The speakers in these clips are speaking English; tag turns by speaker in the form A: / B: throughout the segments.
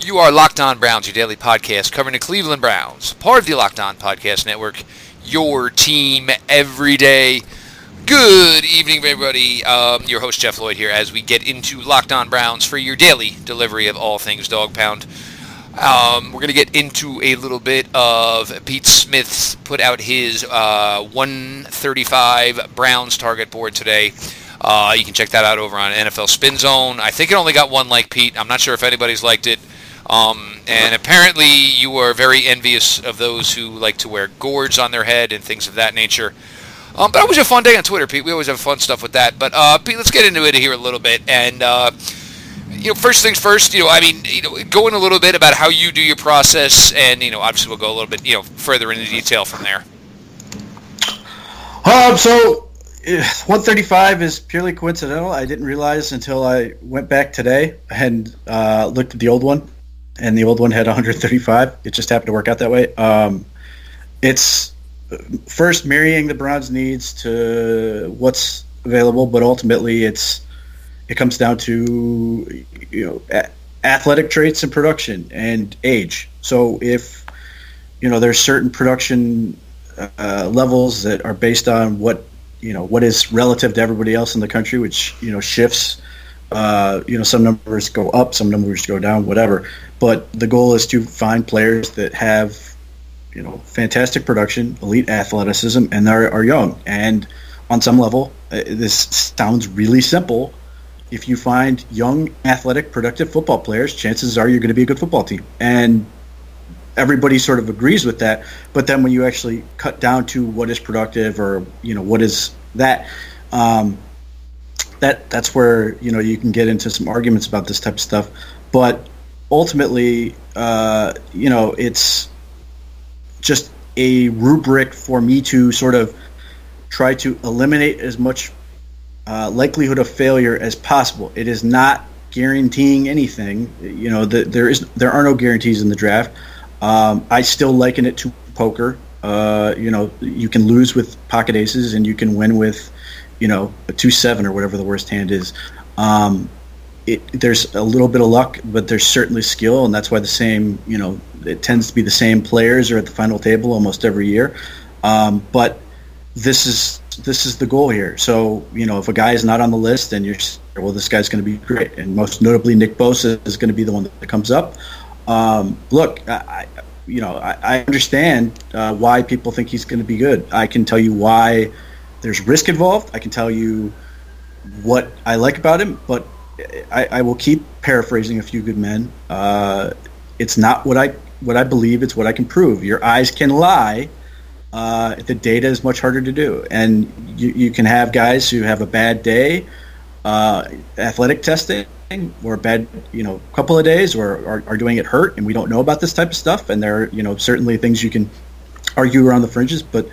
A: You are Locked On Browns, your daily podcast covering the Cleveland Browns, part of the Locked On Podcast Network, your team every day. Good evening, everybody. Um, your host, Jeff Lloyd, here as we get into Locked On Browns for your daily delivery of all things Dog Pound. Um, we're going to get into a little bit of Pete Smith's put out his uh, 135 Browns target board today. Uh, you can check that out over on NFL Spin Zone. I think it only got one like, Pete. I'm not sure if anybody's liked it. Um, and apparently, you are very envious of those who like to wear gourds on their head and things of that nature. Um, but it was a fun day on Twitter, Pete. We always have fun stuff with that. But uh, Pete, let's get into it here a little bit. And uh, you know, first things first. You know, I mean, you know, go in a little bit about how you do your process, and you know, obviously we'll go a little bit, you know, further into detail from there.
B: Um, so 135 is purely coincidental. I didn't realize until I went back today and uh, looked at the old one, and the old one had 135. It just happened to work out that way. Um, it's first marrying the Browns needs to what's available, but ultimately it's it comes down to you know a- athletic traits and production and age. So if you know there's certain production uh, levels that are based on what you know what is relative to everybody else in the country, which you know shifts. Uh, you know, some numbers go up, some numbers go down, whatever. But the goal is to find players that have, you know, fantastic production, elite athleticism, and are, are young. And on some level, uh, this sounds really simple. If you find young, athletic, productive football players, chances are you're going to be a good football team. And everybody sort of agrees with that. But then when you actually cut down to what is productive or you know what is that, um, that that's where you know you can get into some arguments about this type of stuff. But ultimately, uh, you know, it's just a rubric for me to sort of try to eliminate as much uh, likelihood of failure as possible. It is not guaranteeing anything. You know, the, there is there are no guarantees in the draft. Um, I still liken it to poker. Uh, you know, you can lose with pocket aces and you can win with, you know, a two seven or whatever the worst hand is. Um, it, there's a little bit of luck, but there's certainly skill, and that's why the same, you know, it tends to be the same players are at the final table almost every year. Um, but this is this is the goal here. So you know, if a guy is not on the list, then you're well, this guy's going to be great, and most notably, Nick Bosa is going to be the one that comes up. Um, look, I, you know, I, I understand uh, why people think he's going to be good. I can tell you why there's risk involved. I can tell you what I like about him, but I, I will keep paraphrasing a few good men. Uh, it's not what I what I believe; it's what I can prove. Your eyes can lie. Uh, the data is much harder to do, and you, you can have guys who have a bad day, uh, athletic testing, or a bad, you know, couple of days, or are, are doing it hurt, and we don't know about this type of stuff. And there are, you know, certainly things you can argue around the fringes, but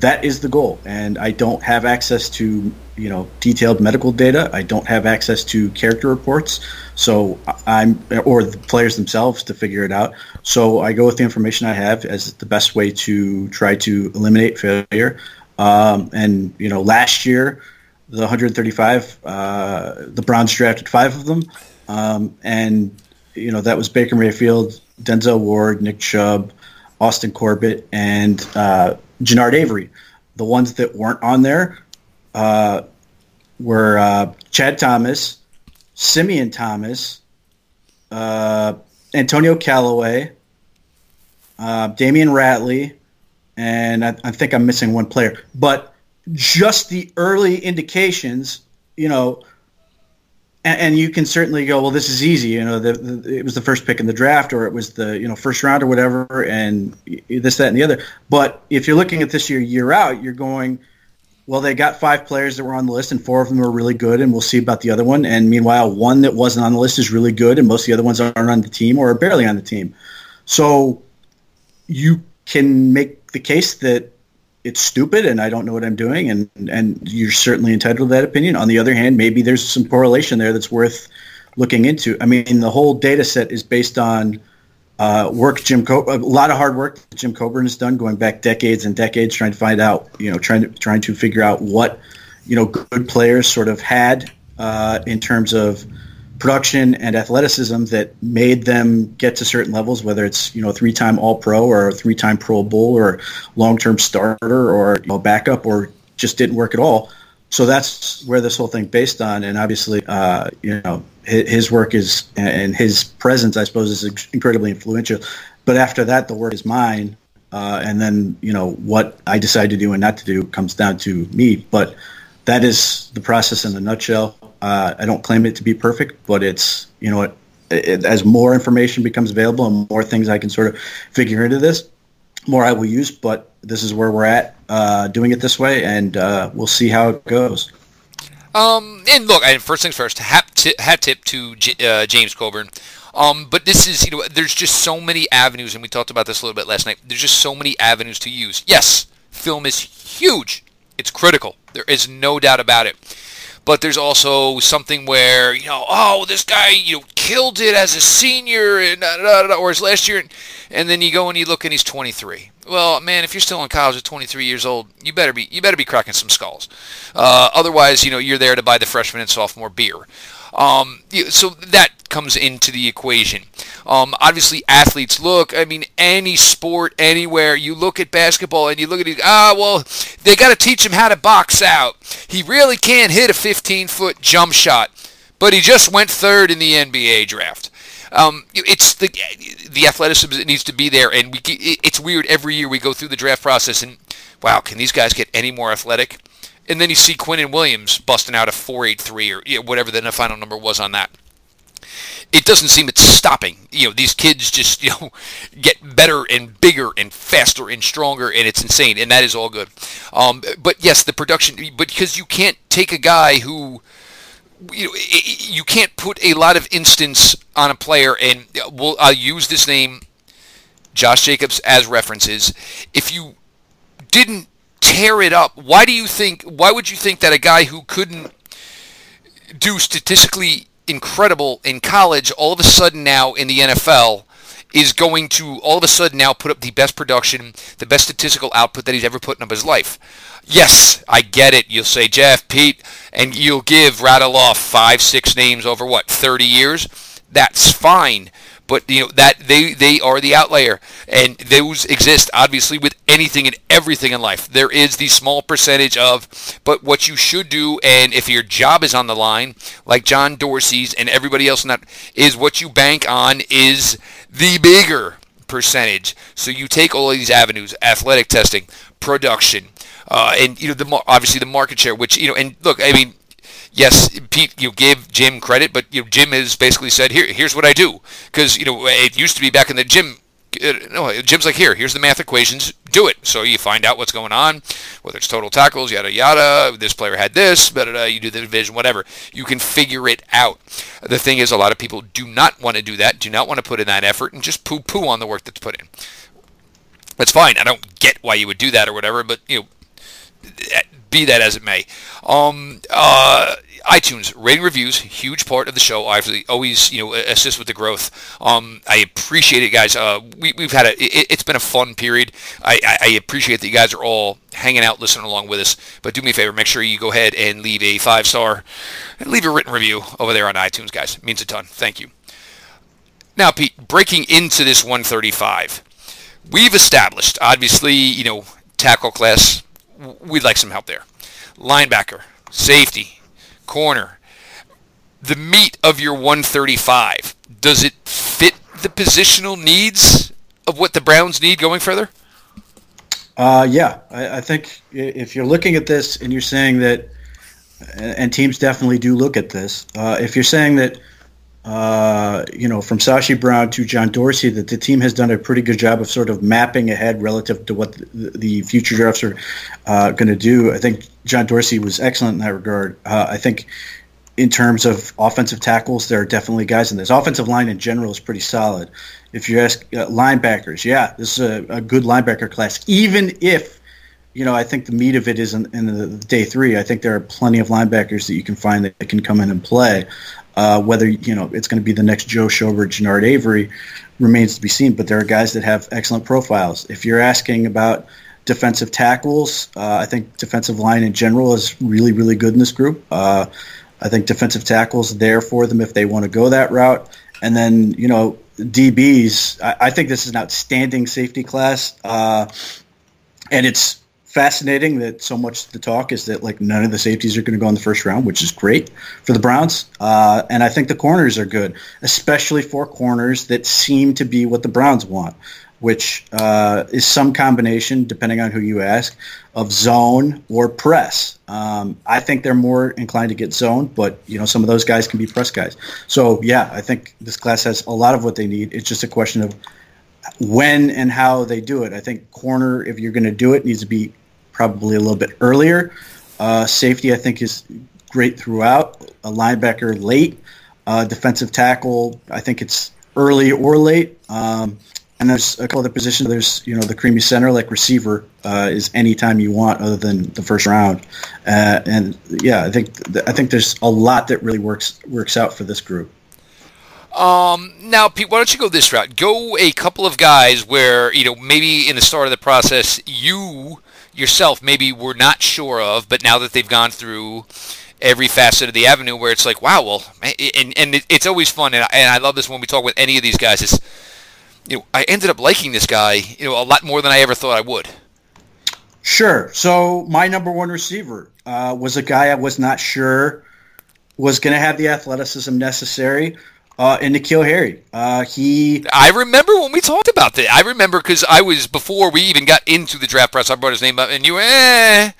B: that is the goal. And I don't have access to, you know, detailed medical data. I don't have access to character reports. So I'm, or the players themselves to figure it out. So I go with the information I have as the best way to try to eliminate failure. Um, and, you know, last year, the 135. Uh, the Browns drafted five of them, um, and you know that was Baker Mayfield, Denzel Ward, Nick Chubb, Austin Corbett, and uh, Genard Avery. The ones that weren't on there uh, were uh, Chad Thomas, Simeon Thomas, uh, Antonio Callaway, uh, Damion Ratley, and I, I think I'm missing one player, but just the early indications, you know, and, and, you can certainly go, well, this is easy. You know, the, the, it was the first pick in the draft, or it was the you know first round or whatever, and this, that, and the other. But if you're looking at this year, year out, you're going, well, they got five players that were on the list, and four of them were really good, and we'll see about the other one. And meanwhile, one that wasn't on the list is really good, and most of the other ones aren't on the team or are barely on the team. So you can make the case that it's stupid and I don't know what I'm doing and and you're certainly entitled to that opinion. On the other hand, maybe there's some correlation there that's worth looking into. I mean, the whole data set is based on uh, work Jim Co- a lot of hard work Jim Coburn has done going back decades and decades trying to find out, you know, trying to trying to figure out what, you know, good players sort of had uh, in terms of production and athleticism that made them get to certain levels, whether it's you know three-time All-Pro or three-time Pro Bowl or long-term starter or you know, backup or just didn't work at all. So that's where this whole thing based on, and obviously, uh, you know, his, his, work is and his presence, I suppose, is incredibly influential. But after that, the work is mine, uh, and then you know what I decide to do and not to do comes down to me. But that is the process in a nutshell. Uh, I don't claim it to be perfect, but it's you know it, it, as more information becomes available and more things I can sort of figure into this, more I will use. But this is where we're at, uh, doing it this way, and uh, we'll see how it goes.
A: Um, and look, first things first, hat tip, hat tip to J- uh, James Coburn. Um, but this is, you know, there's just so many avenues, and we talked about this a little bit last night. There's just so many avenues to use. Yes, film is huge. It's critical. There is no doubt about it but there's also something where you know, oh, this guy you know killed it as a senior and or his last year, and then you go and you look and he's 23. Well, man, if you're still in college at 23 years old, you better be you better be cracking some skulls. Uh, otherwise, you know, you're there to buy the freshman and sophomore beer. Um, so that comes into the equation. Um, obviously, athletes look. I mean, any sport, anywhere. You look at basketball and you look at it. Ah, well, they got to teach him how to box out. He really can't hit a 15-foot jump shot, but he just went third in the NBA draft. Um, it's the the athleticism that needs to be there, and we it's weird. Every year we go through the draft process, and wow, can these guys get any more athletic? And then you see Quinnen Williams busting out a 4.83 or you know, whatever the final number was on that it doesn't seem it's stopping. You know, these kids just you know get better and bigger and faster and stronger, and it's insane, and that is all good. Um, but yes, the production, but because you can't take a guy who you know, you can't put a lot of instance on a player, and we'll, I'll use this name, Josh Jacobs, as references. If you didn't tear it up, why do you think? Why would you think that a guy who couldn't do statistically incredible in college, all of a sudden now in the NFL is going to all of a sudden now put up the best production, the best statistical output that he's ever put up his life. Yes, I get it. You'll say Jeff, Pete, and you'll give rattle off five, six names over what, 30 years? That's fine. But you know that they they are the outlier, and those exist obviously with anything and everything in life. There is the small percentage of, but what you should do, and if your job is on the line, like John Dorsey's and everybody else in that, is what you bank on is the bigger percentage. So you take all of these avenues: athletic testing, production, uh, and you know the obviously the market share. Which you know, and look, I mean, yes, Pete, you gave Jim credit, but you know, Jim has basically said, here, here's what I do. Because, you know, it used to be back in the gym, uh, no, Jim's like, here, here's the math equations, do it. So you find out what's going on, whether it's total tackles, yada, yada, this player had this, but you do the division, whatever. You can figure it out. The thing is, a lot of people do not want to do that, do not want to put in that effort, and just poo-poo on the work that's put in. That's fine. I don't get why you would do that or whatever, but, you know, be that as it may. Um, uh, iTunes rating reviews, huge part of the show. Obviously, always you know assist with the growth. Um, I appreciate it, guys. Uh, we, have had a it, has been a fun period. I, I, I, appreciate that you guys are all hanging out, listening along with us. But do me a favor, make sure you go ahead and leave a five star, leave a written review over there on iTunes, guys. It means a ton. Thank you. Now, Pete, breaking into this 135, we've established obviously you know tackle class we'd like some help there. Linebacker, safety, corner. The meat of your 135, does it fit the positional needs of what the Browns need going further?
B: Uh, yeah, I, I, think if you're looking at this and you're saying that, and teams definitely do look at this, uh, if you're saying that uh, you know, from Sashi Brown to John Dorsey, that the team has done a pretty good job of sort of mapping ahead relative to what the, the future drafts are uh, going to do. I think John Dorsey was excellent in that regard. Uh, I think in terms of offensive tackles, there are definitely guys in this. Offensive line in general is pretty solid. If you ask uh, linebackers, yeah, this is a, a, good linebacker class. Even if, you know, I think the meat of it is in, in the day three. I think there are plenty of linebackers that you can find that can come in and play. Uh, whether you know it's going to be the next Joe Schobert, Genard Avery, remains to be seen. But there are guys that have excellent profiles. If you're asking about defensive tackles, uh, I think defensive line in general is really, really good in this group. Uh, I think defensive tackles there for them if they want to go that route. And then, you know, DBs, I, I think this is an outstanding safety class. Uh, and it's fascinating that so much of the talk is that like none of the safeties are going to go in the first round, which is great for the Browns. Uh, and I think the corners are good, especially for corners that seem to be what the Browns want which uh, is some combination, depending on who you ask, of zone or press. Um, I think they're more inclined to get zone, but you know some of those guys can be press guys. So yeah, I think this class has a lot of what they need. It's just a question of when and how they do it. I think corner, if you're going to do it, needs to be probably a little bit earlier. Uh, safety, I think, is great throughout. A linebacker late. Uh, defensive tackle, I think it's early or late. Um, and there's a couple other positions. There's you know the creamy center like receiver uh, is anytime you want other than the first round, uh, and yeah, I think th- I think there's a lot that really works works out for this group.
A: Um, now, Pete, why don't you go this route? Go a couple of guys where you know maybe in the start of the process you yourself maybe were not sure of, but now that they've gone through every facet of the avenue, where it's like, wow, well, and and it's always fun, and I, and I love this when we talk with any of these guys. It's you know, I ended up liking this guy, you know, a lot more than I ever thought I would.
B: Sure. So my number one receiver uh, was a guy I was not sure was going to have the athleticism necessary. Uh, and N'Keal Harry, uh, he.
A: I remember when we talked about that. I remember because I was before we even got into the draft process. I brought his name up, and you, eh.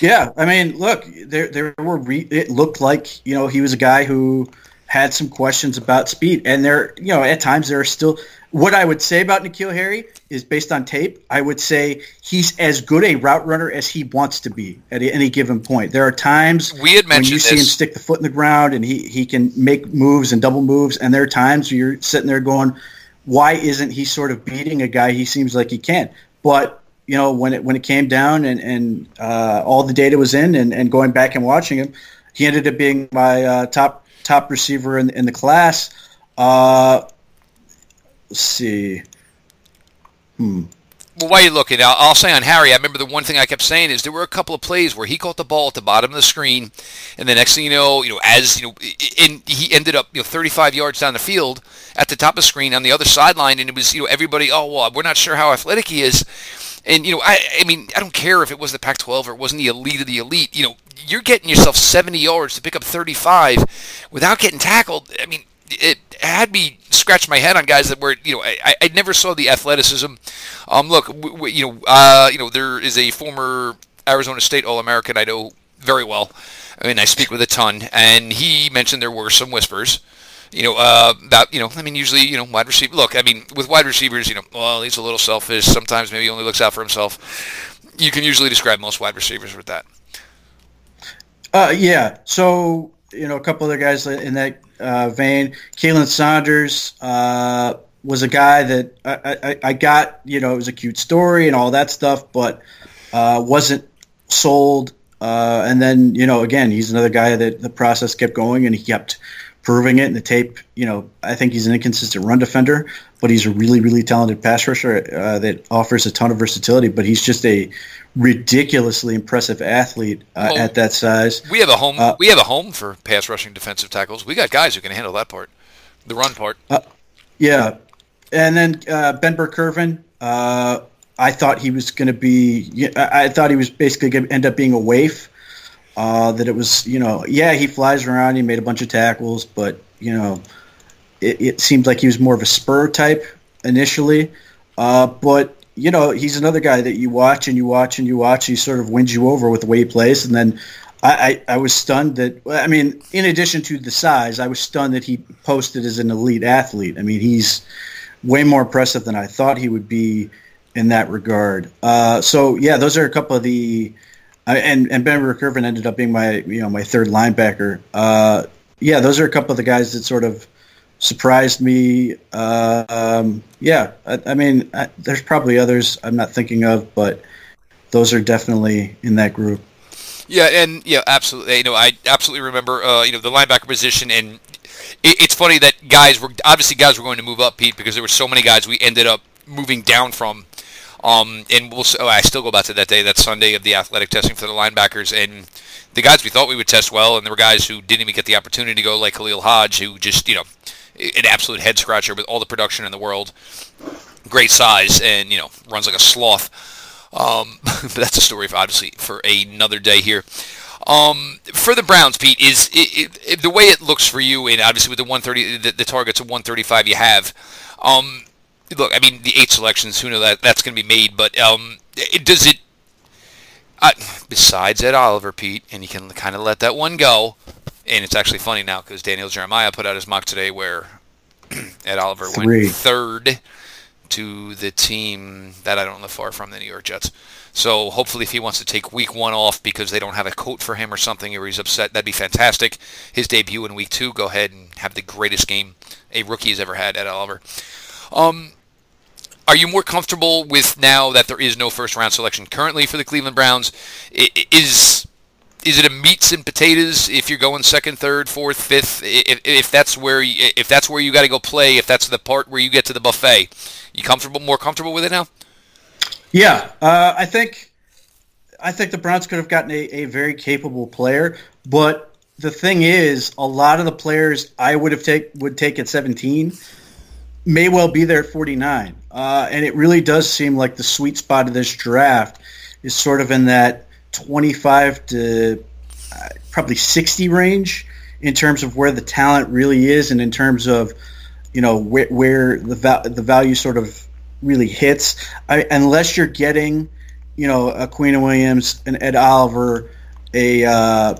B: Yeah, I mean, look, there, there were. Re- it looked like you know he was a guy who had some questions about speed, and there, you know, at times there are still what I would say about N'Keal Harry is based on tape. I would say he's as good a route runner as he wants to be at any given point. There are times
A: we had mentioned
B: when you
A: this.
B: see him stick the foot in the ground and he, he can make moves and double moves, and there are times where you're sitting there going, "Why isn't he sort of beating a guy he seems like he can?" But you know when it when it came down and and uh, all the data was in and, and going back and watching him, he ended up being my uh, top top receiver in, in the class. Uh, see. Hmm.
A: Well, while you're looking, I'll, I'll, say on Harry, I remember the one thing I kept saying is there were a couple of plays where he caught the ball at the bottom of the screen, and the next thing you know, you know, as you know, and he ended up you know 35 yards down the field at the top of the screen on the other sideline, and it was you know everybody, oh well, we're not sure how athletic he is, and you know, I I mean, I don't care if it was the Pac-12 or it wasn't the elite of the elite, you know, you're getting yourself 70 yards to pick up 35 without getting tackled. I mean, it had me scratch my head on guys that were, you know, I, I never saw the athleticism. Um, look, you know, uh, you know, there is a former Arizona State All-American I know very well. I mean, I speak with a ton, and he mentioned there were some whispers, you know, uh, about, you know, I mean, usually, you know, wide receiver. Look, I mean, with wide receivers, you know, well, he's a little selfish. Sometimes maybe he only looks out for himself. You can usually describe most wide receivers with that.
B: Uh, yeah. So, you know, a couple other guys in that uh, vein. Khalen Saunders uh, was a guy that I, I, I, got, you know, it was a cute story and all that stuff, but uh, wasn't sold. Uh, and then, you know, again, he's another guy that the process kept going and he kept proving it in the tape. You know, I think he's an inconsistent run defender, but he's a really, really talented pass rusher uh, that offers a ton of versatility. But he's just a ridiculously impressive athlete uh, at that size.
A: We have a home. Uh, we have a home for pass rushing defensive tackles. We got guys who can handle that part, the run part.
B: Uh, yeah, and then uh, Ben Burr-Kirven. Uh, I thought he was going to be. I thought he was basically going to end up being a waif. Uh, that it was, you know, yeah, he flies around. He made a bunch of tackles, but you know, it, it seemed like he was more of a spur type initially. but you know, he's another guy that you watch and you watch and you watch. He sort of wins you over with the way he plays, and then I, I, I, was stunned that I mean, in addition to the size, I was stunned that he posted as an elite athlete. I mean, he's way more impressive than I thought he would be in that regard. Uh, so yeah, those are a couple of the and and Ben Burr-Kirven ended up being my you know my third linebacker. Uh, yeah, those are a couple of the guys that sort of surprised me. Uh, um, yeah, I, I mean, I, there's probably others I'm not thinking of, but those are definitely in that group.
A: Yeah, and yeah, absolutely. You know, I absolutely remember, uh, you know, the linebacker position, and it, it's funny that guys were obviously guys were going to move up, Pete, because there were so many guys we ended up moving down from. Um, and we'll. Oh, I still go back to that day, that Sunday of the athletic testing for the linebackers, and the guys we thought we would test well, and there were guys who didn't even get the opportunity to go, like Khalil Hodge, who just you know, an absolute head scratcher with all the production in the world, great size, and you know, runs like a sloth. Um, but that's a story, for, obviously, for another day here. Um, for the Browns, Pete, is it, it, the way it looks for you, and obviously with the 130, the, the targets of 135 you have. Um, look, I mean, the eight selections, who knows that that's going to be made, but um, it, does it? Uh, besides Ed Oliver, Pete, and you can kind of let that one go. And it's actually funny now because Daniel Jeremiah put out his mock today where Ed Oliver Three. went third to the team that I don't live far from, the New York Jets. So hopefully, if he wants to take week one off because they don't have a coat for him or something, or he's upset, that'd be fantastic. His debut in week two, go ahead and have the greatest game a rookie has ever had at Oliver. Um, are you more comfortable with now that there is no first round selection currently for the Cleveland Browns? Is is it a meats and potatoes if you're going second, third, fourth, fifth? If, if that's where you, if that's where you got to go play, if that's the part where you get to the buffet, you comfortable, more comfortable with it now?
B: Yeah, uh, I think I think the Browns could have gotten a, a very capable player, but the thing is, a lot of the players I would have take would take at 17 may well be there at 49, uh, and it really does seem like the sweet spot of this draft is sort of in that 25 to uh, probably 60 range in terms of where the talent really is, and in terms of you know where, where the va- the value sort of really hits I, unless you're getting, you know, a Quinnen Williams, an Ed Oliver, a uh,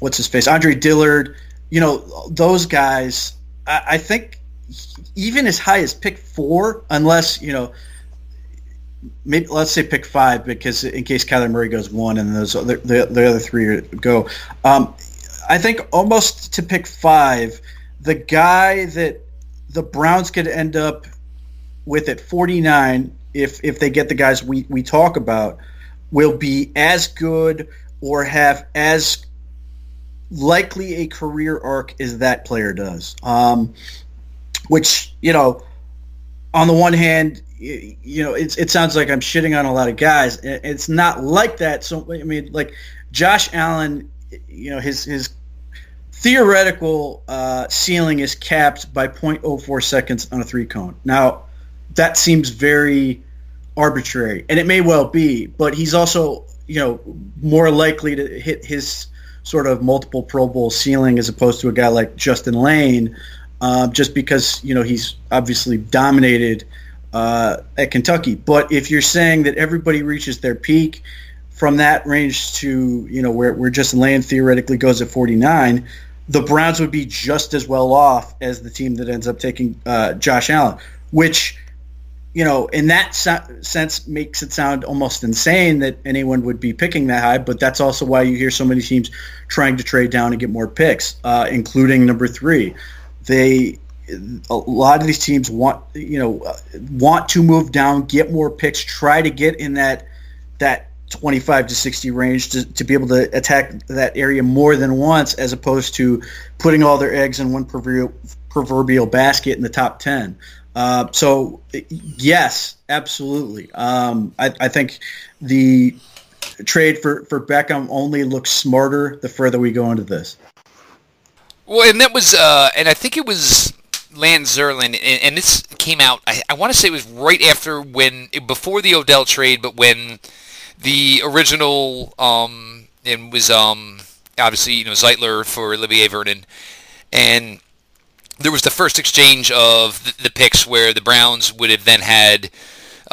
B: what's his face, Andre Dillard. You know, those guys. I, I think even as high as pick four, unless you know maybe let's say pick five because in case Kyler Murray goes one and those other the, the other three go. Um, I think almost to pick five, the guy that the Browns could end up with at 49, if if they get the guys we, we talk about, will be as good or have as likely a career arc as that player does. Um, which you know, on the one hand, you know, it, it sounds like I'm shitting on a lot of guys. It's not like that. So I mean, like Josh Allen, you know, his his theoretical uh, ceiling is capped by 0.04 seconds on a three cone. Now, that seems very arbitrary, and it may well be. But he's also, you know, more likely to hit his sort of multiple Pro Bowl ceiling as opposed to a guy like Justin Layne, uh, just because you know he's obviously dominated uh, at Kentucky. But if you're saying that everybody reaches their peak from that range to you know where where Justin Layne theoretically goes at 49, the Browns would be just as well off as the team that ends up taking uh, Josh Allen, which you know, in that sense, makes it sound almost insane that anyone would be picking that high. But that's also why you hear so many teams trying to trade down and get more picks, uh, including number three. They a lot of these teams want you know want to move down, get more picks, try to get in that that 25 to 60 range to, to be able to attack that area more than once, as opposed to putting all their eggs in one proverbial, proverbial basket in the top 10. Uh, so yes, absolutely. Um, I, I, think the trade for, for Beckham only looks smarter the further we go into this.
A: Well, and that was, uh, and I think it was Lance Zierlein, and, and this came out. I, I want to say it was right after when before the Odell trade, but when the original um, and was um, obviously you know Zeitler for Olivier Vernon, and there was the first exchange of the, the picks where the Browns would have then had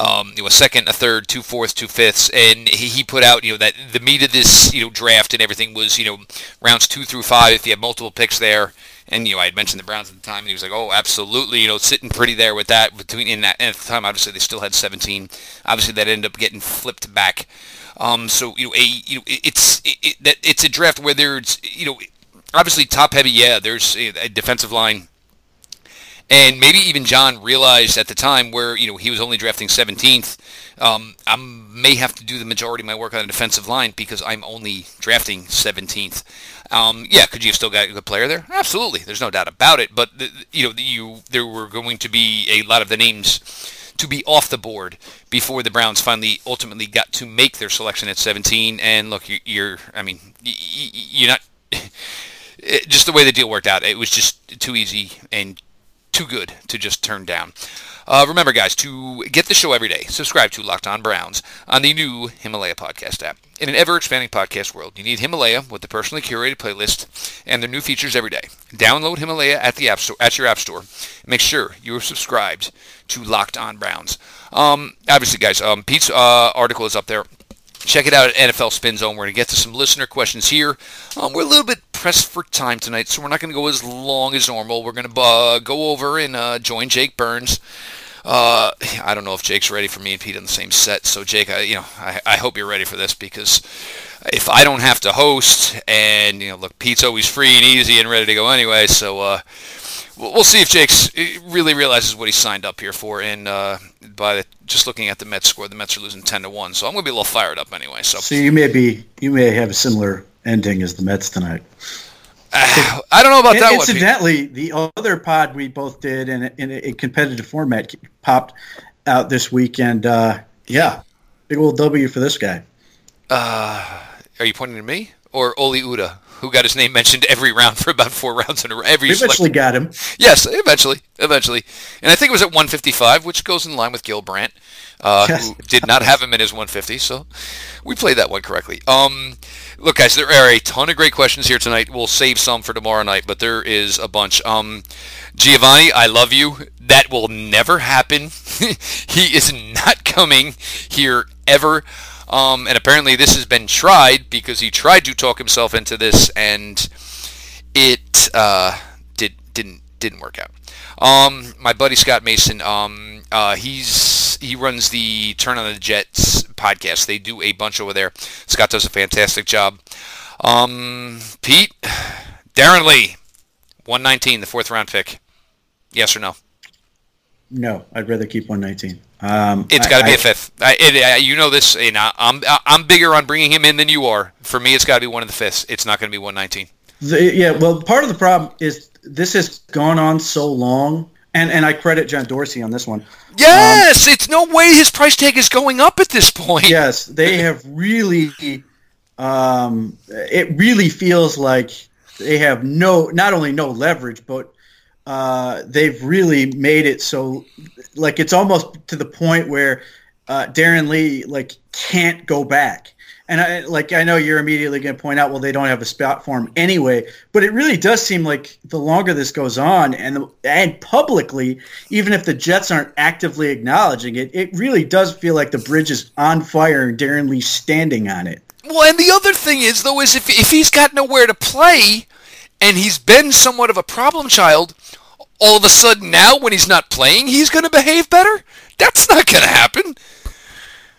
A: um, you know, a second, a third, two fourths, two fifths, and he, he put out you know that the meat of this you know draft and everything was you know rounds two through five. If you have multiple picks there, and you know I had mentioned the Browns at the time, and he was like, oh, absolutely, you know, sitting pretty there with that between in that and at the time. Obviously, they still had 17. Obviously, that ended up getting flipped back. Um, so you know, a you know, it's it, it, it's a draft where there's you know, obviously top heavy. Yeah, there's a, a defensive line and maybe even John realized at the time where you know he was only drafting 17th. Um, I may have to do the majority of my work on the defensive line because I'm only drafting 17th. Um, yeah, could you have still got a good player there? Absolutely, there's no doubt about it. But the, you know, you there were going to be a lot of the names to be off the board before the Browns finally ultimately got to make their selection at 17. And look, you're, I mean, you're not, just the way the deal worked out, it was just too easy and too good to just turn down. Uh, remember, guys, to get the show every day, subscribe to Locked On Browns on the new Himalaya podcast app. In an ever-expanding podcast world, you need Himalaya with the personally curated playlist and their new features every day. Download Himalaya at the app store, at your app store. Make sure you are subscribed to Locked On Browns. Um, obviously, guys, um, Pete's uh, article is up there. Check it out at NFL Spin Zone. We're going to get to some listener questions here. Um, we're a little bit pressed for time tonight, so we're not going to go as long as normal. We're going to uh, go over and uh, join Jake Burns. Uh, I don't know if Jake's ready for me and Pete in the same set. So Jake, I, you know, I, I hope you're ready for this because if I don't have to host, and you know, look, Pete's always free and easy and ready to go anyway. So uh, we'll see if Jake's really realizes what he signed up here for. And uh, by the, just looking at the Mets score, the Mets are losing ten to one. So I'm going to be a little fired up anyway. So,
B: so you may be, you may have a similar ending as the Mets tonight.
A: Uh, I don't know about that
B: Incidentally, one. the other pod we both did in a, in a competitive format popped out this weekend. Uh, yeah, big old W for this guy.
A: Uh, are you pointing to me or Oli Udoh? Who got his name mentioned every round for about four rounds in a row. Every
B: we eventually select- got him.
A: Yes, eventually, eventually, and I think it was at 155, which goes in line with Gil Brandt, uh, who did not have him in his 150. So we played that one correctly. Um, look, guys, there are a ton of great questions here tonight. We'll save some for tomorrow night, but there is a bunch. Um, Giovanni, I love you. That will never happen. he is not coming here ever. Um, and apparently this has been tried because he tried to talk himself into this, and it uh, did didn't didn't work out. Um, my buddy Scott Mason, um, uh, he's he runs the Turn on the Jets podcast. They do a bunch over there. Scott does a fantastic job. Um, Pete, Darron Lee, 119, the fourth round pick. Yes or no?
B: No, I'd rather keep 119. Um,
A: it's got to be I, a fifth. I, it, you know this. You know, I'm I'm bigger on bringing him in than you are. For me, it's got to be one of the fifths. It's not going to be 119.
B: The, yeah, well, part of the problem is this has gone on so long, and and I credit John Dorsey on this one.
A: Yes, um, it's no way his price tag is going up at this point.
B: Yes, they have really. Um, it really feels like they have no, not only no leverage, but uh, they've really made it so like it's almost to the point where uh, Darron Lee like can't go back. And I like I know you're immediately going to point out, well, they don't have a spot for him anyway. But it really does seem like the longer this goes on, and the, and publicly, even if the Jets aren't actively acknowledging it, it really does feel like the bridge is on fire and Darron Lee standing on it.
A: Well, and the other thing is though, is if if he's got nowhere to play, and he's been somewhat of a problem child, all of a sudden now when he's not playing, he's going to behave better? That's not going to happen.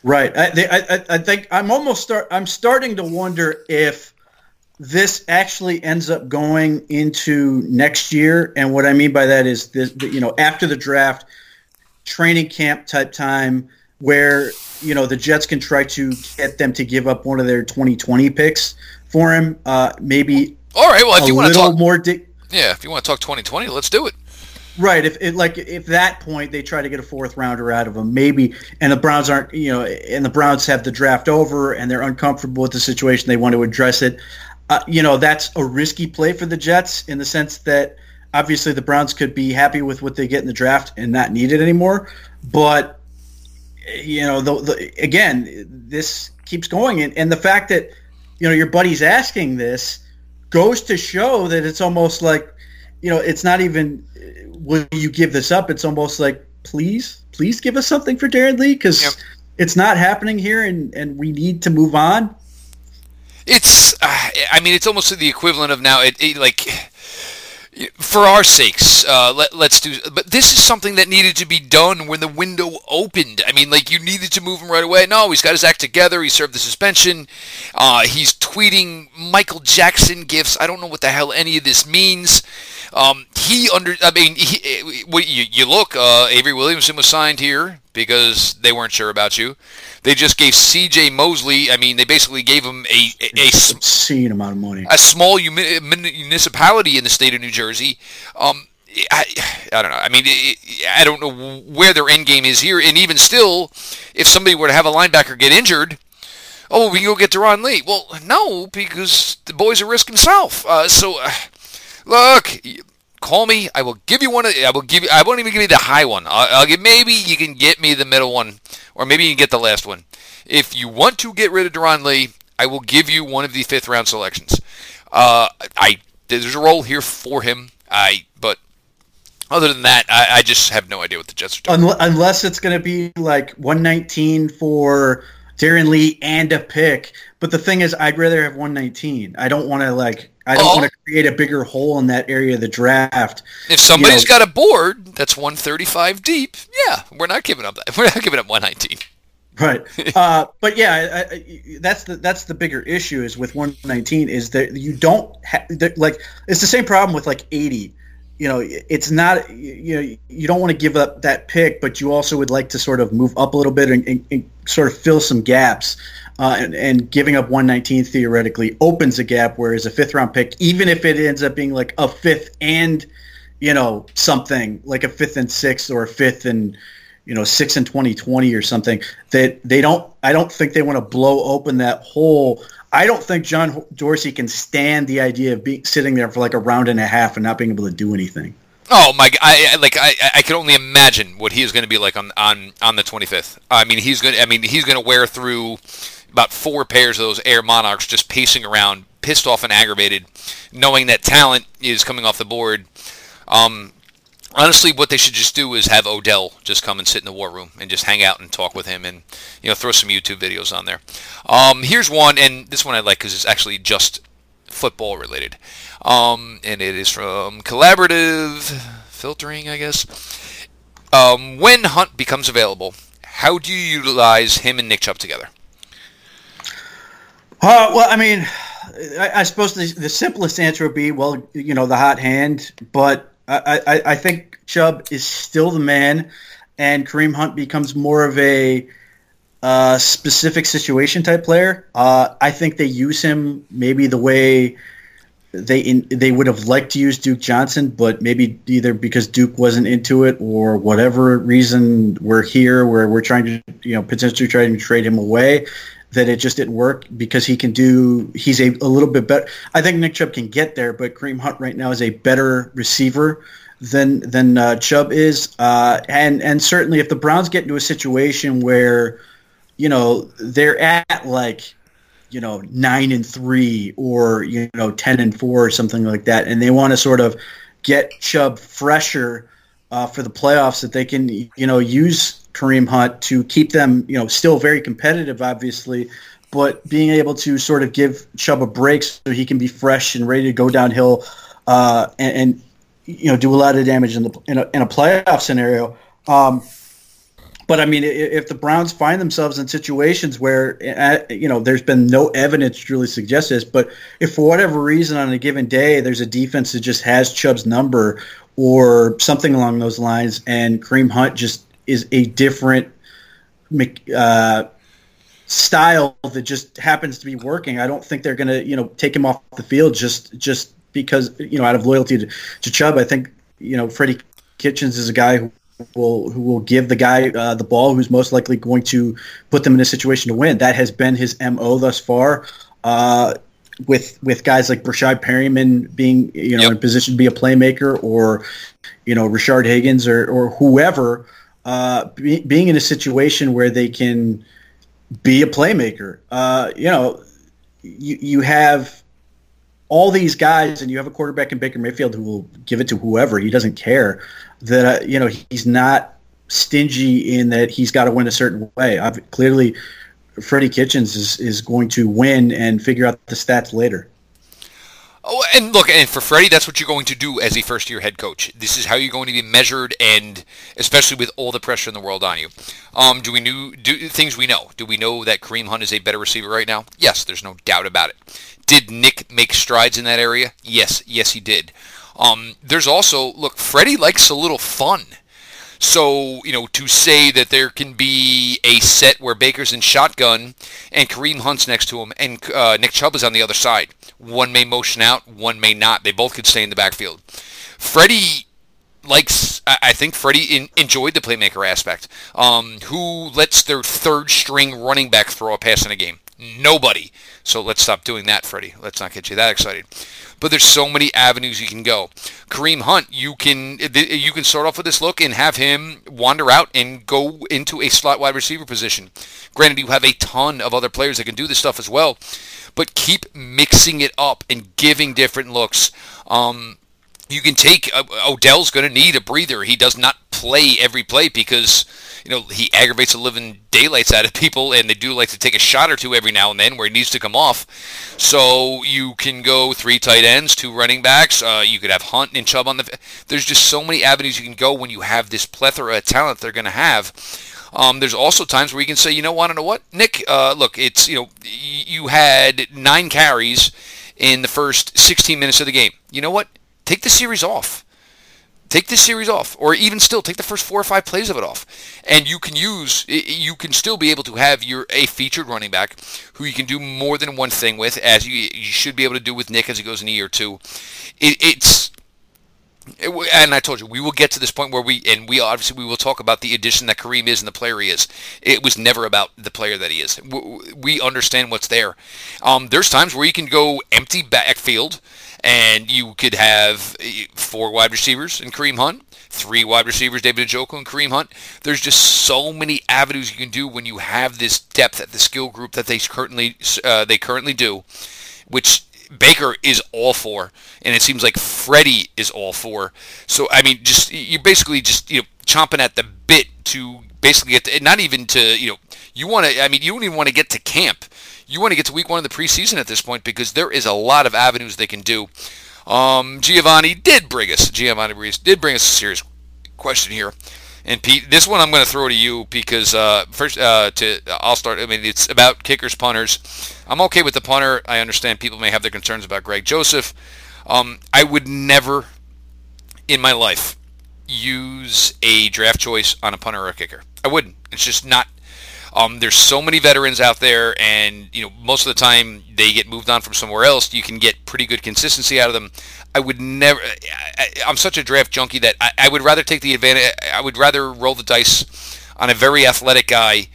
B: Right. I, I, I think I'm almost start. I'm starting to wonder if this actually ends up going into next year. And what I mean by that is this, you know, after the draft, training camp type time where, you know, the Jets can try to get them to give up one of their 2020 picks for him. Uh, maybe.
A: All right. Well, if you want to talk
B: more. Di-
A: yeah, if you want to talk 2020, let's do it.
B: Right. If it, like if that point they try to get a fourth rounder out of him, maybe, and the Browns aren't, you know, and the Browns have the draft over and they're uncomfortable with the situation, they want to address it. Uh, you know, that's a risky play for the Jets in the sense that obviously the Browns could be happy with what they get in the draft and not need it anymore. But you know, the, the, again, this keeps going, and, and the fact that you know your buddy's asking this goes to show that it's almost like you know, it's not even will you give this up? It's almost like please, please give us something for Darron Lee because yep. it's not happening here, and and we need to move on.
A: It's, uh, I mean, it's almost the equivalent of now. It, it like for our sakes, uh, let, us do. But this is something that needed to be done when the window opened. I mean, like you needed to move him right away. No, he's got his act together. He served the suspension. Uh, he's tweeting Michael Jackson gifts. I don't know what the hell any of this means. Um, he under. I mean, he, you, you look. Uh, Avery Williamson was signed here because they weren't sure about you. They just gave C.J. Mosley. I mean, they basically gave him a a, a
B: obscene amount of money.
A: A small municipality in the state of New Jersey. Um, I, I don't know. I mean, I don't know where their end game is here. And even still, if somebody were to have a linebacker get injured, oh, we can go get Darron Lee. Well, no, because the boy's a risk himself. Uh, so, uh, look, call me. I will give you one. Of, I will give you. I won't even give you the high one. I'll, I'll give. Maybe you can get me the middle one, or maybe you can get the last one. If you want to get rid of Darron Lee, I will give you one of the fifth round selections. Uh, I there's a role here for him. I but other than that, I, I just have no idea what the Jets are
B: doing. Unless it's going to be like 119 for Darron Lee and a pick. But the thing is, I'd rather have 119. I don't want to like. I don't oh. want to create a bigger hole in that area of the draft.
A: If somebody's you know, got a board that's 135 deep, yeah, we're not giving up that. We're not giving up 119.
B: Right, uh, but yeah, I, I, that's the that's the bigger issue is with 119 is that you don't have like it's the same problem with like 80 you know, it's not you know you don't want to give up that pick, but you also would like to sort of move up a little bit and, and, and sort of fill some gaps. Uh, and, and, giving up 119 theoretically opens a gap, whereas a fifth round pick, even if it ends up being like a fifth and you know something like a fifth and sixth or a fifth and you know six and 2020 or something, that they don't. I don't think they want to blow open that hole I don't think John Dorsey can stand the idea of being sitting there for like a round and a half and not being able to do anything.
A: Oh my! I like I I can only imagine what he is going to be like on on on the 25th. I mean, he's going. I mean, he's going to wear through about four pairs of those Air Monarchs just pacing around, pissed off and aggravated, knowing that talent is coming off the board. Um, honestly, what they should just do is have Odell just come and sit in the war room and just hang out and talk with him and you know throw some YouTube videos on there. Um, here's one, and this one I like because it's actually just football related, um, and it is from Collaborative Filtering, I guess. Um, when Hunt becomes available, how do you utilize him and Nick Chubb together?
B: Uh, well, I mean, I, I suppose the, the simplest answer would be, well, you know, the hot hand, but I, I, I think Chubb is still the man, and Kareem Hunt becomes more of a uh, specific situation type player. Uh, I think they use him maybe the way they in, they would have liked to use Duke Johnson, but maybe either because Duke wasn't into it or whatever reason we're here where we're trying to you know potentially trying to trade him away that it just didn't work because he can do he's a, a little bit better. I think Nick Chubb can get there, but Kareem Hunt right now is a better receiver than than uh, Chubb is, uh, and and certainly if the Browns get into a situation where you know they're at like you know nine and three or you know ten and four or something like that, and they want to sort of get Chubb fresher uh, for the playoffs that they can you know use Kareem Hunt to keep them, you know, still very competitive, obviously, but being able to sort of give Chubb a break so he can be fresh and ready to go downhill uh, and, and, you know do a lot of damage in the in a, in a playoff scenario. Um, but I mean, if the Browns find themselves in situations where you know there's been no evidence really suggest this, but if for whatever reason on a given day there's a defense that just has Chubb's number or something along those lines, and Kareem Hunt just is a different uh, style that just happens to be working. I don't think they're going to, you know, take him off the field just just because, you know, out of loyalty to, to Chubb. I think, you know, Freddie Kitchens is a guy who will who will give the guy uh, the ball who's most likely going to put them in a situation to win. That has been his mo thus far. Uh, with with guys like Breshad Perriman being you know yep. in position to be a playmaker, or you know Rashard Higgins or or whoever, uh, be, being in a situation where they can be a playmaker. Uh, you know, you, you have all these guys, and you have a quarterback in Baker Mayfield who will give it to whoever. He doesn't care that uh, you know he's not stingy in that he's got to win a certain way. I've, clearly, Freddie Kitchens is is going to win and figure out the stats later.
A: Oh, and look, and for Freddie, that's what you're going to do as a first-year head coach. This is how you're going to be measured, and especially with all the pressure in the world on you. Um, do we know do things we know? Do we know that Kareem Hunt is a better receiver right now? Yes, there's no doubt about it. Did Nick make strides in that area? Yes, yes, he did. Um, there's also look, Freddie likes a little fun. So, you know, to say that there can be a set where Baker's in shotgun and Kareem Hunt's next to him and uh, Nick Chubb is on the other side. One may motion out, one may not. They both could stay in the backfield. Freddie likes. I think Freddie in, enjoyed the playmaker aspect. Um, who lets their third string running back throw a pass in a game? Nobody. So let's stop doing that, Freddie. Let's not get you that excited. But there's so many avenues you can go. Kareem Hunt, you can you can start off with this look and have him wander out and go into a slot wide receiver position. Granted, you have a ton of other players that can do this stuff as well, but keep mixing it up and giving different looks. Um, you can take uh, Odell's going to need a breather. He does not play every play because you know he aggravates the living daylights out of people, and they do like to take a shot or two every now and then where he needs to come off. So you can go three tight ends, two running backs. Uh, you could have Hunt and Chubb on the. There's just so many avenues you can go when you have this plethora of talent they're going to have. Um, there's also times where you can say, you know, want to know what, Nick? Uh, look, it's you know, you had nine carries in the first 16 minutes of the game. You know what? Take the series off. Take this series off, or even still, take the first four or five plays of it off, and you can use. You can still be able to have your a featured running back who you can do more than one thing with, as you you should be able to do with Nick as he goes in year two. It, it's and I told you we will get to this point where we and we obviously we will talk about the addition that Kareem is and the player he is. It was never about the player that he is. We understand what's there. Um, there's times where you can go empty backfield and you could have eh, four wide receivers in Kareem Hunt, three wide receivers, David Njoku and Kareem Hunt. There's just so many avenues you can do when you have this depth at the skill group that they currently uh, they currently do, which Baker is all for, and it seems like Freddie is all for. So I mean, just you're basically just you know chomping at the bit to basically get to, not even to you know you want to. I mean, you don't even want to get to camp you want to get to week one of the preseason at this point because there is a lot of avenues they can do. Um, Giovanni did bring us, Giovanni Reese did bring us a serious question here. And Pete, this one I'm going to throw to you because uh, first, uh, to I'll start. I mean, it's about kickers, punters. I'm okay with the punter. I understand people may have their concerns about Greg Joseph. Um, I would never, in my life, use a draft choice on a punter or a kicker. I wouldn't. It's just not um, there's so many veterans out there, and you know most of the time they get moved on from somewhere else. You can get pretty good consistency out of them. I would never. I, am such a draft junkie that I, I would rather take the advantage. I would rather roll the dice on a very athletic guy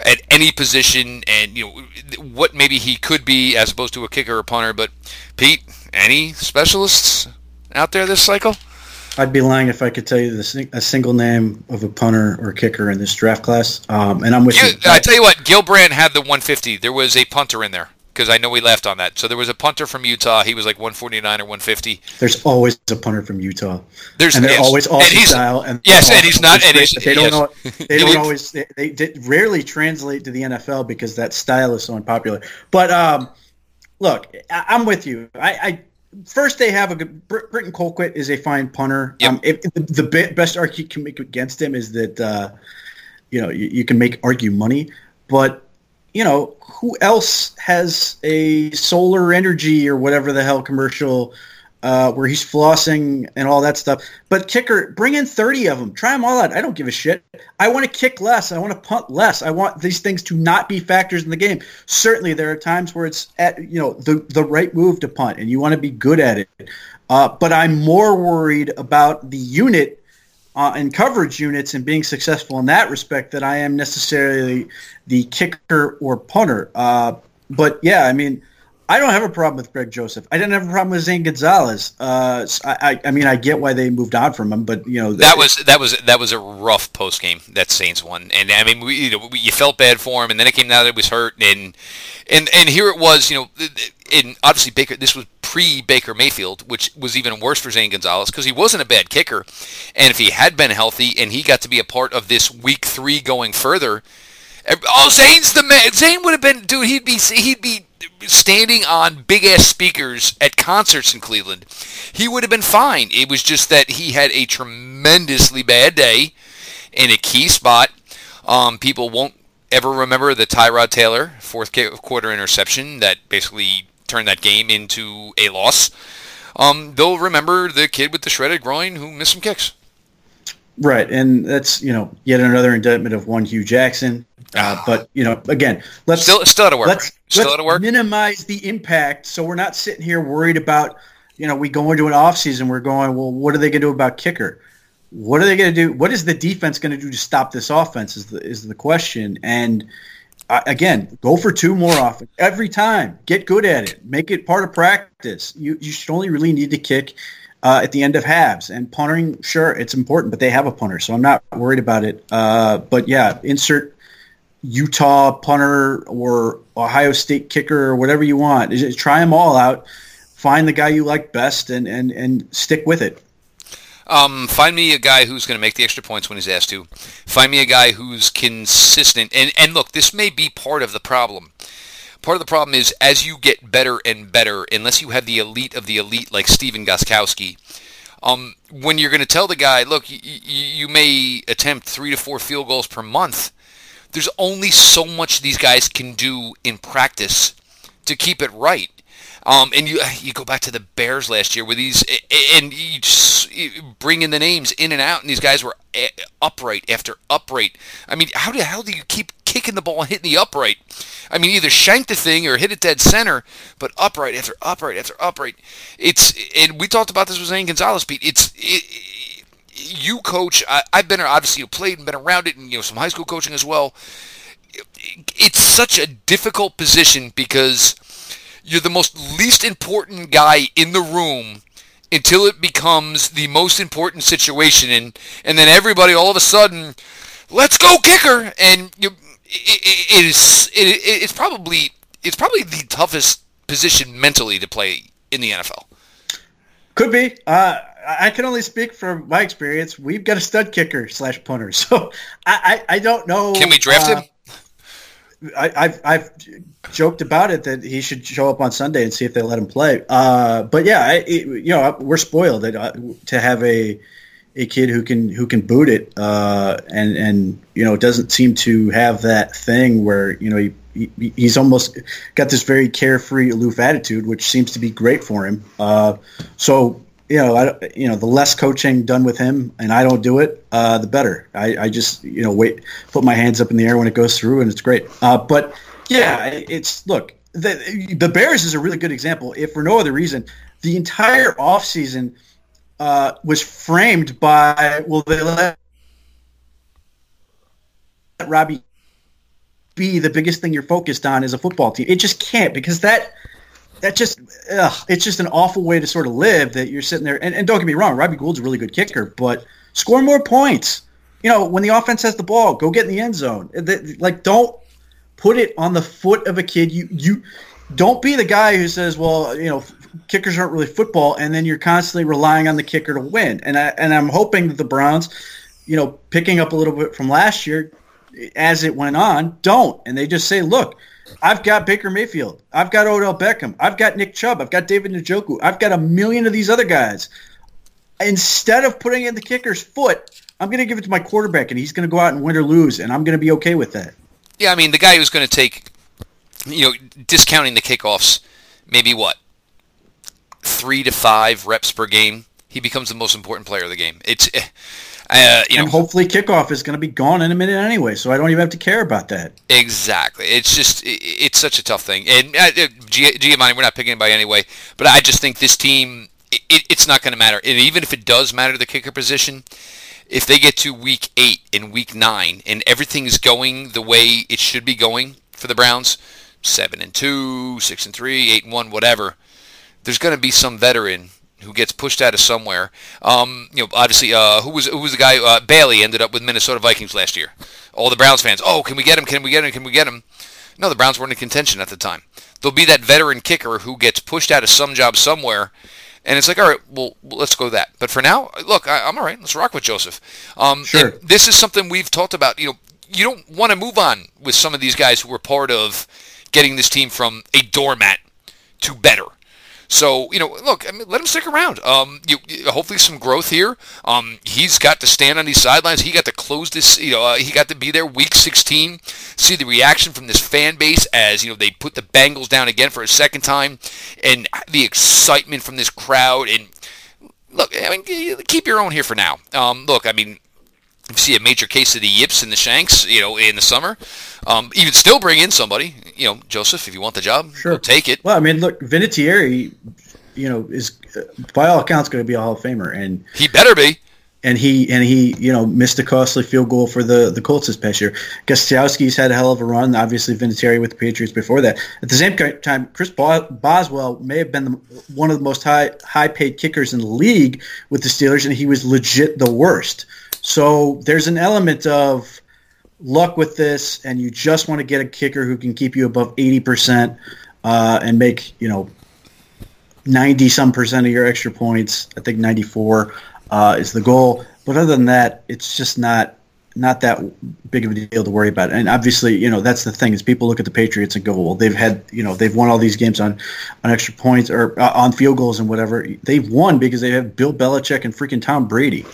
A: at any position, and you know what maybe he could be as opposed to a kicker or punter. But Pete, any specialists out there this cycle?
B: I'd be lying if I could tell you the, a single name of a punter or kicker in this draft class. Um, and I'm with you. you.
A: I tell you what, Gil Brandt had the 150. There was a punter in there because I know we laughed on that. So there was a punter from Utah. He was like 149 or 150.
B: There's always a punter from Utah.
A: There's
B: and they're
A: yes.
B: always awesome style. And
A: yes, and he's not. And he's,
B: they don't yes. know. They don't always. They, they, they, rarely translate to the NFL because that style is so unpopular. But um, look, I, am with you. I, I first they have a good Britton Colquitt is a fine punter. Yep. Um, if, the, the, best argument you can make against him is that uh, you know you, you, can make argue money, but you know who else has a solar energy or whatever the hell commercial uh, where he's flossing and all that stuff. But kicker, bring in 30 of them. Try them all out. I don't give a shit. I want to kick less. I want to punt less. I want these things to not be factors in the game. Certainly, there are times where it's at you know the the right move to punt, and you want to be good at it. Uh, but I'm more worried about the unit uh, and coverage units and being successful in that respect than I am necessarily the kicker or punter. Uh, but yeah, I mean I don't have a problem with Greg Joseph. I didn't have a problem with Zane Gonzalez. Uh, I, I, mean, I get why they moved on from him, but you know
A: that was that was that was a rough post game that Saints one, and I mean, we, you know, we, you felt bad for him, and then it came out that it was hurt, and and and here it was, you know, and obviously Baker. This was pre Baker Mayfield, which was even worse for Zane Gonzalez because he wasn't a bad kicker, and if he had been healthy and he got to be a part of this week three going further. Oh, Zane's the man. Zane would have been, dude. He'd be, he'd be standing on big ass speakers at concerts in Cleveland, he would have been fine. It was just that he had a tremendously bad day in a key spot. Um, people won't ever remember the Tyrod Taylor fourth quarter interception that basically turned that game into a loss. Um, they'll remember the kid with the shredded groin who missed some kicks.
B: Right, and that's you know yet another indictment of one Hue Jackson. Uh, but you know, again, let's
A: still still to work.
B: Let's,
A: still
B: let's
A: work.
B: minimize the impact, so we're not sitting here worried about. You know, we go into an off season, we're going, well, what are they going to do about kicker? what are they going to do? What is the defense going to do to stop this offense? Is the is the question. And uh, again, go for two more often every time. Get good at it. Make it part of practice. You you should only really need to kick uh, at the end of halves. And punting, sure, it's important, but they have a punter, so I'm not worried about it. Uh, but yeah, insert Utah punter or Ohio State kicker or whatever you want. Just try them all out. Find the guy you like best and, and, and stick with it.
A: Um, find me a guy who's going to make the extra points when he's asked to. Find me a guy who's consistent. And, and look, this may be part of the problem. Part of the problem is as you get better and better, unless you have the elite of the elite like Stephen Gostkowski, um, when you're going to tell the guy, look, y- y- you may attempt three to four field goals per month, there's only so much these guys can do in practice to keep it right. Um, and you you go back to the Bears last year with these, and you just bring in the names in and out, and these guys were eh, upright after upright. I mean, how the hell do you keep kicking the ball and hitting the upright? I mean, either shank the thing or hit it dead center, but upright after upright after upright. It's and we talked about this with Zane Gonzalez, Pete. It's it, you coach. I, have been obviously you played and been around it, and you know some high school coaching as well. It's such a difficult position because you're the most least important guy in the room until it becomes the most important situation and and then everybody all of a sudden let's go kicker and you it, it is it, it's probably it's probably the toughest position mentally to play in the NFL.
B: Could be. Uh, I can only speak from my experience. We've got a stud kicker slash punter, so I, I, I don't know.
A: Can we draft uh, him?
B: I, have I've joked about it that he should show up on Sunday and see if they let him play. Uh, but yeah, I, it, you know, we're spoiled that, uh, to have a a kid who can who can boot it uh, and and you know doesn't seem to have that thing where you know he, he, he's almost got this very carefree aloof attitude, which seems to be great for him. Uh, so you know, I, you know, the less coaching done with him, and I don't do it, uh, the better. I, I, just, you know, wait, put my hands up in the air when it goes through, and it's great. Uh, but yeah, it's look, the the Bears is a really good example. If for no other reason, the entire offseason uh, was framed by well, they let Robbie be the biggest thing you're focused on as a football team. It just can't because that that just ugh, it's just an awful way to sort of live that you're sitting there and, and don't get me wrong robbie gould's a really good kicker but score more points. You know when the offense has the ball go get in the end zone. Like don't put it on the foot of a kid. You you don't be the guy who says well you know kickers aren't really football and then you're constantly relying on the kicker to win. And I, and I'm hoping that the Browns you know picking up a little bit from last year as it went on don't. And they just say look I've got Baker Mayfield. I've got Odell Beckham. I've got Nick Chubb. I've got David Njoku. I've got a million of these other guys. Instead of putting in the kicker's foot, I'm going to give it to my quarterback, and he's going to go out and win or lose, and I'm going to be okay with that.
A: Yeah, I mean, the guy who's going to take, you know, discounting the kickoffs, maybe what, three to five reps per game, he becomes the most important player of the game. It's eh, uh, you
B: and
A: know,
B: hopefully kickoff is going to be gone in a minute anyway, so I don't even have to care about that.
A: Exactly. It's just it's such a tough thing. And uh, uh Giamani, we're not picking anybody anyway, but I just think this team, it, it's not going to matter. And even if it does matter the kicker position, if they get to week eight and week nine and everything is going the way it should be going for the Browns, seven and two, six and three, eight and one, whatever, there's going to be some veteran who gets pushed out of somewhere. Um, you know, obviously, uh, who was who was the guy? Uh, Bailey ended up with Minnesota Vikings last year. All the Browns fans, oh, can we get him? Can we get him? Can we get him? No, the Browns weren't in contention at the time. There'll be that veteran kicker who gets pushed out of some job somewhere, and it's like, all right, well, let's go that. But for now, look, I, am all right. Let's rock with Joseph. Um,
B: sure.
A: This is something we've talked about. You know, you don't want to move on with some of these guys who were part of getting this team from a doormat to better. So you know, look, I mean, let him stick around. Um, you, hopefully some growth here. Um, he's got to stand on these sidelines. He got to close this. You know, uh, he got to be there week 16. See the reaction from this fan base as you know they put the Bengals down again for a second time, and the excitement from this crowd. And look, I mean, keep your own here for now. Um, look, I mean, you see a major case of the yips and the shanks, you know, in the summer. Um, even still bring in somebody, you know, Joseph, if you want the job, sure, take it.
B: Well, I mean, look, Vinatieri, you know, is by all accounts going to be a Hall of Famer, and
A: he better be.
B: and he and he you know missed a costly field goal for the the Colts this past year. Gostkowski's had a hell of a run. Obviously, Vinatieri with the Patriots before that. At the same time, Chris Boswell may have been the, one of the most high high paid kickers in the league with the Steelers, and he was legit the worst. So there's an element of luck with this, and you just want to get a kicker who can keep you above eighty percent uh, and make you know ninety some percent of your extra points. I think ninety four uh, is the goal. But other than that, it's just not not that big of a deal to worry about. And obviously, you know, that's the thing is people look at the Patriots and go, well, they've had, you know, they've won all these games on, on extra points or uh, on field goals and whatever. They've won because they have Bill Belichick and freaking Tom Brady.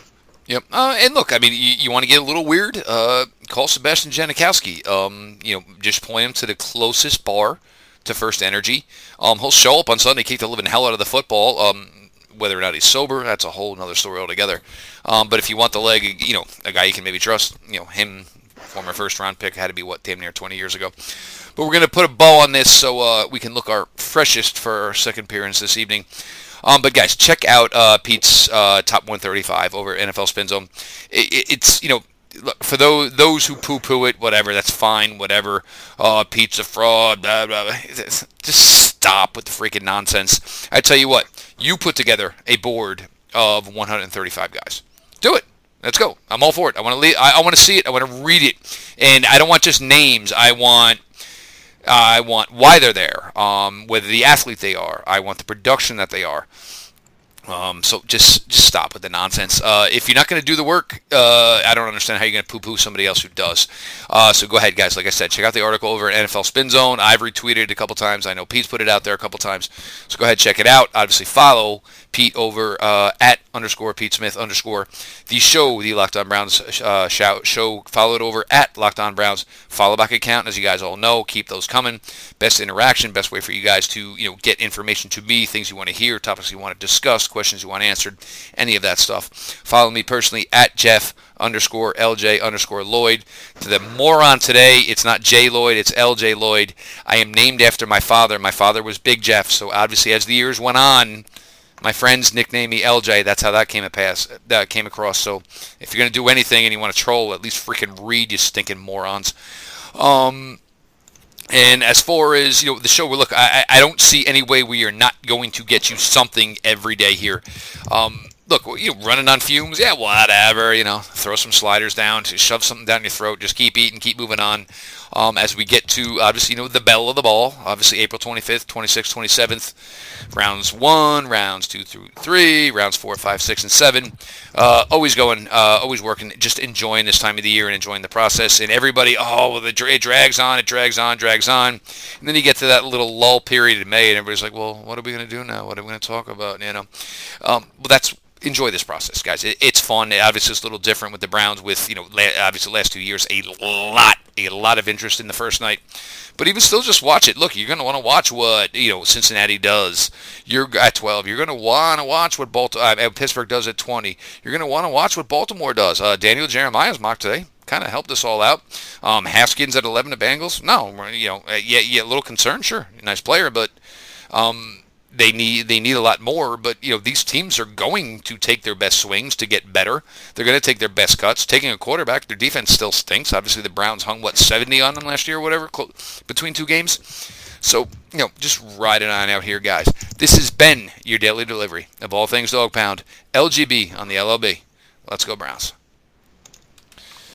A: Yep. Uh, and look, I mean, you, you want to get a little weird? Uh, call Sebastian Janikowski. Um, you know, just point him to the closest bar to First Energy. Um, he'll show up on Sunday, kick the living hell out of the football. Um, whether or not he's sober, that's a whole other story altogether. Um, but if you want the leg, you know, a guy you can maybe trust, you know, him, former first round pick, had to be what damn near 20 years ago. But we're gonna put a bow on this so uh, we can look our freshest for our second appearance this evening. Um, but guys, check out uh, Pete's uh, top 135 over NFL Spin Zone. It, it, it's you know for those those who poo-poo it, whatever, that's fine, whatever. Uh, pizza fraud, blah, blah, blah. Just stop with the freaking nonsense. I tell you what, you put together a board of 135 guys. Do it. Let's go. I'm all for it. I want to I, I want to see it. I want to read it, and I don't want just names. I want I want why they're there, um, whether the athlete they are. I want the production that they are. Um, so just just stop with the nonsense. Uh, if you're not going to do the work, uh, I don't understand how you're going to poo-poo somebody else who does. Uh, so go ahead, guys. Like I said, check out the article over at NFL Spin Zone. I've retweeted it a couple times. I know Pete's put it out there a couple times. So go ahead, check it out. Obviously, follow Pete over uh, at underscore Pete Smith underscore the show, the Locked On Browns uh, show. Follow it over at Locked On Browns. Follow back account, as you guys all know. Keep those coming. Best interaction, best way for you guys to you know get information to me, things you want to hear, topics you want to discuss, questions you want answered, any of that stuff. Follow me personally at Jeff underscore LJ underscore Lloyd. To the moron today, it's not J Lloyd, it's LJ Lloyd. I am named after my father. My father was Big Jeff, so obviously as the years went on, my friends nicknamed me LJ. That's how that came a pass. That came across. So if you're gonna do anything and you want to troll, at least freaking read, you stinking morons. Um, and as far as you know, the show, look, I, I don't see any way we are not going to get you something every day here. Um, look, you know, running on fumes, yeah, whatever. You know, throw some sliders down, shove something down your throat, just keep eating, keep moving on. Um, as we get to obviously, you know, the bell of the ball, obviously April 25th, 26th, 27th, rounds one, rounds two through three, rounds four, five, six, and seven. Uh, always going, uh, always working, just enjoying this time of the year and enjoying the process. And everybody, oh, the, it drags on, it drags on, drags on, and then you get to that little lull period in May, and everybody's like, well, what are we going to do now? What are we going to talk about? You know, um, that's enjoy this process, guys. It, it's fun. Obviously, it's a little different with the Browns. With you know, la- obviously, last two years, a lot, a lot of interest in the first night. But even still, just watch it. Look, you're going to want to watch what you know Cincinnati does. You're at 12. You're going to want to watch what Baltimore, uh, Pittsburgh does at 20. You're going to want to watch what Baltimore does. Uh, Daniel Jeremiah's mock today kind of helped us all out. Um, Haskins at 11 to Bengals. No, you know, uh, yeah, yeah, a little concern, Sure, nice player, but. Um, they need they need a lot more, but you know these teams are going to take their best swings to get better. They're going to take their best cuts. Taking a quarterback, their defense still stinks. Obviously, the Browns hung what 70 on them last year, or whatever, between two games. So you know, just ride it on out here, guys. This has been your daily delivery of all things Dog Pound, LGB on the LLB. Let's go Browns.